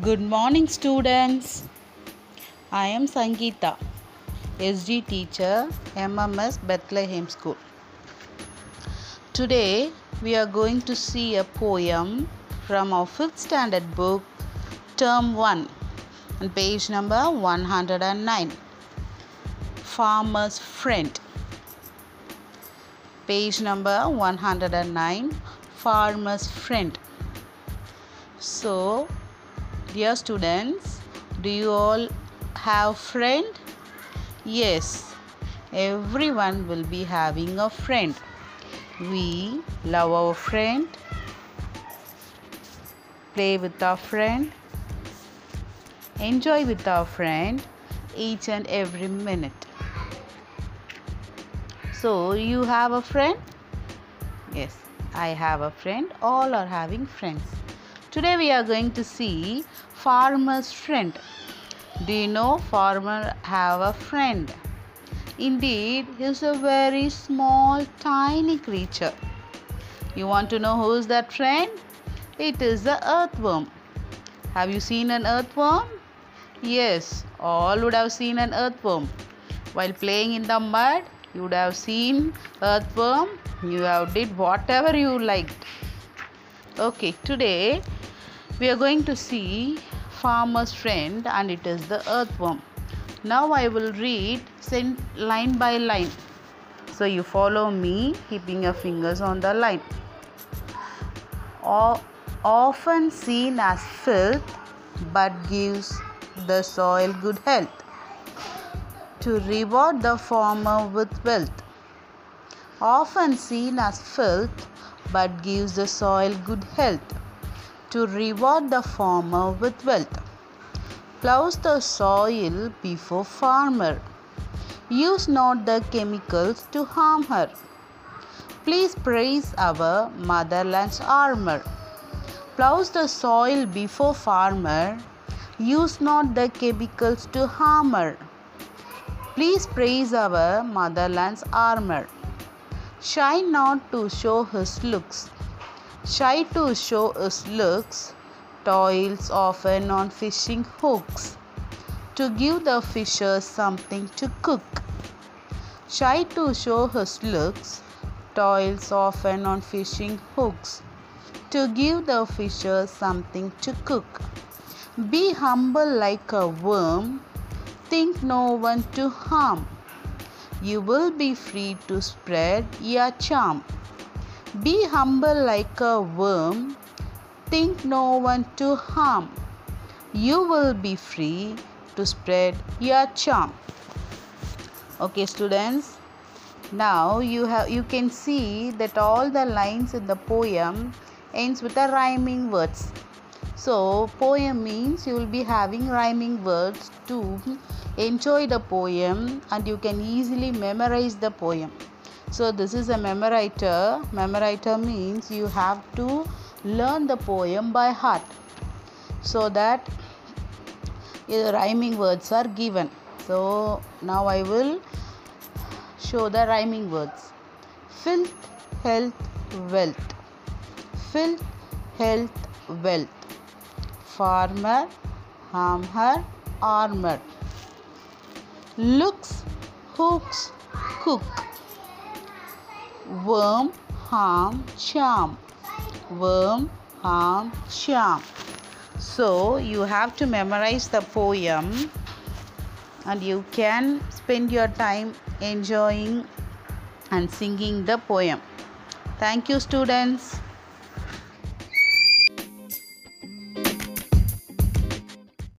Good morning, students. I am Sangeeta, SG teacher, MMS Bethlehem School. Today, we are going to see a poem from our 5th standard book, Term 1, on page number 109. Farmer's Friend. Page number 109, Farmer's Friend. So, dear students, do you all have friend? Yes, everyone will be having a friend. We love our friend, play with our friend, enjoy with our friend each and every minute. So, you have a friend? Yes, I have a friend. All are having friends. Today we are going to see farmer's friend. Do you know farmer have a friend? Indeed, he is a very small tiny creature. You want to know who is that friend? It is the earthworm. Have you seen an earthworm? Yes, all would have seen an earthworm. While playing in the mud, you would have seen earthworm. You have did whatever you liked. Okay, today we are going to see farmer's friend and it is the earthworm. Now I will read line by line. So you follow me keeping your fingers on the line. Often seen as filth but gives the soil good health. To reward the farmer with wealth. Often seen as filth but gives the soil good health. To reward the farmer with wealth. Plows the soil before farmer. Use not the chemicals to harm her. Please praise our motherland's armor. Plows the soil before farmer. Use not the chemicals to harm her. Please praise our motherland's armor. Shy not to show his looks. Shy to show his looks. Toils often on fishing hooks. To give the fishers something to cook. Shy to show his looks. Toils often on fishing hooks. To give the fishers something to cook. Be humble like a worm. Think no one to harm. You will be free to spread your charm. Be humble like a worm. Think no one to harm. You will be free to spread your charm. Okay, students. Now you have you can see that all the lines in the poem ends with a rhyming words. So poem means you will be having rhyming words to enjoy the poem and you can easily memorize the poem. So this is a memoriter. Memoriter means you have to learn the poem by heart so that rhyming words are given. So now I will show the rhyming words. Filth, health, wealth. Filth, health, wealth. Farmer, hammer, armor. Looks, hooks, cook. Worm, harm, charm. Worm, harm, charm. So you have to memorize the poem and you can spend your time enjoying and singing the poem. Thank you, students.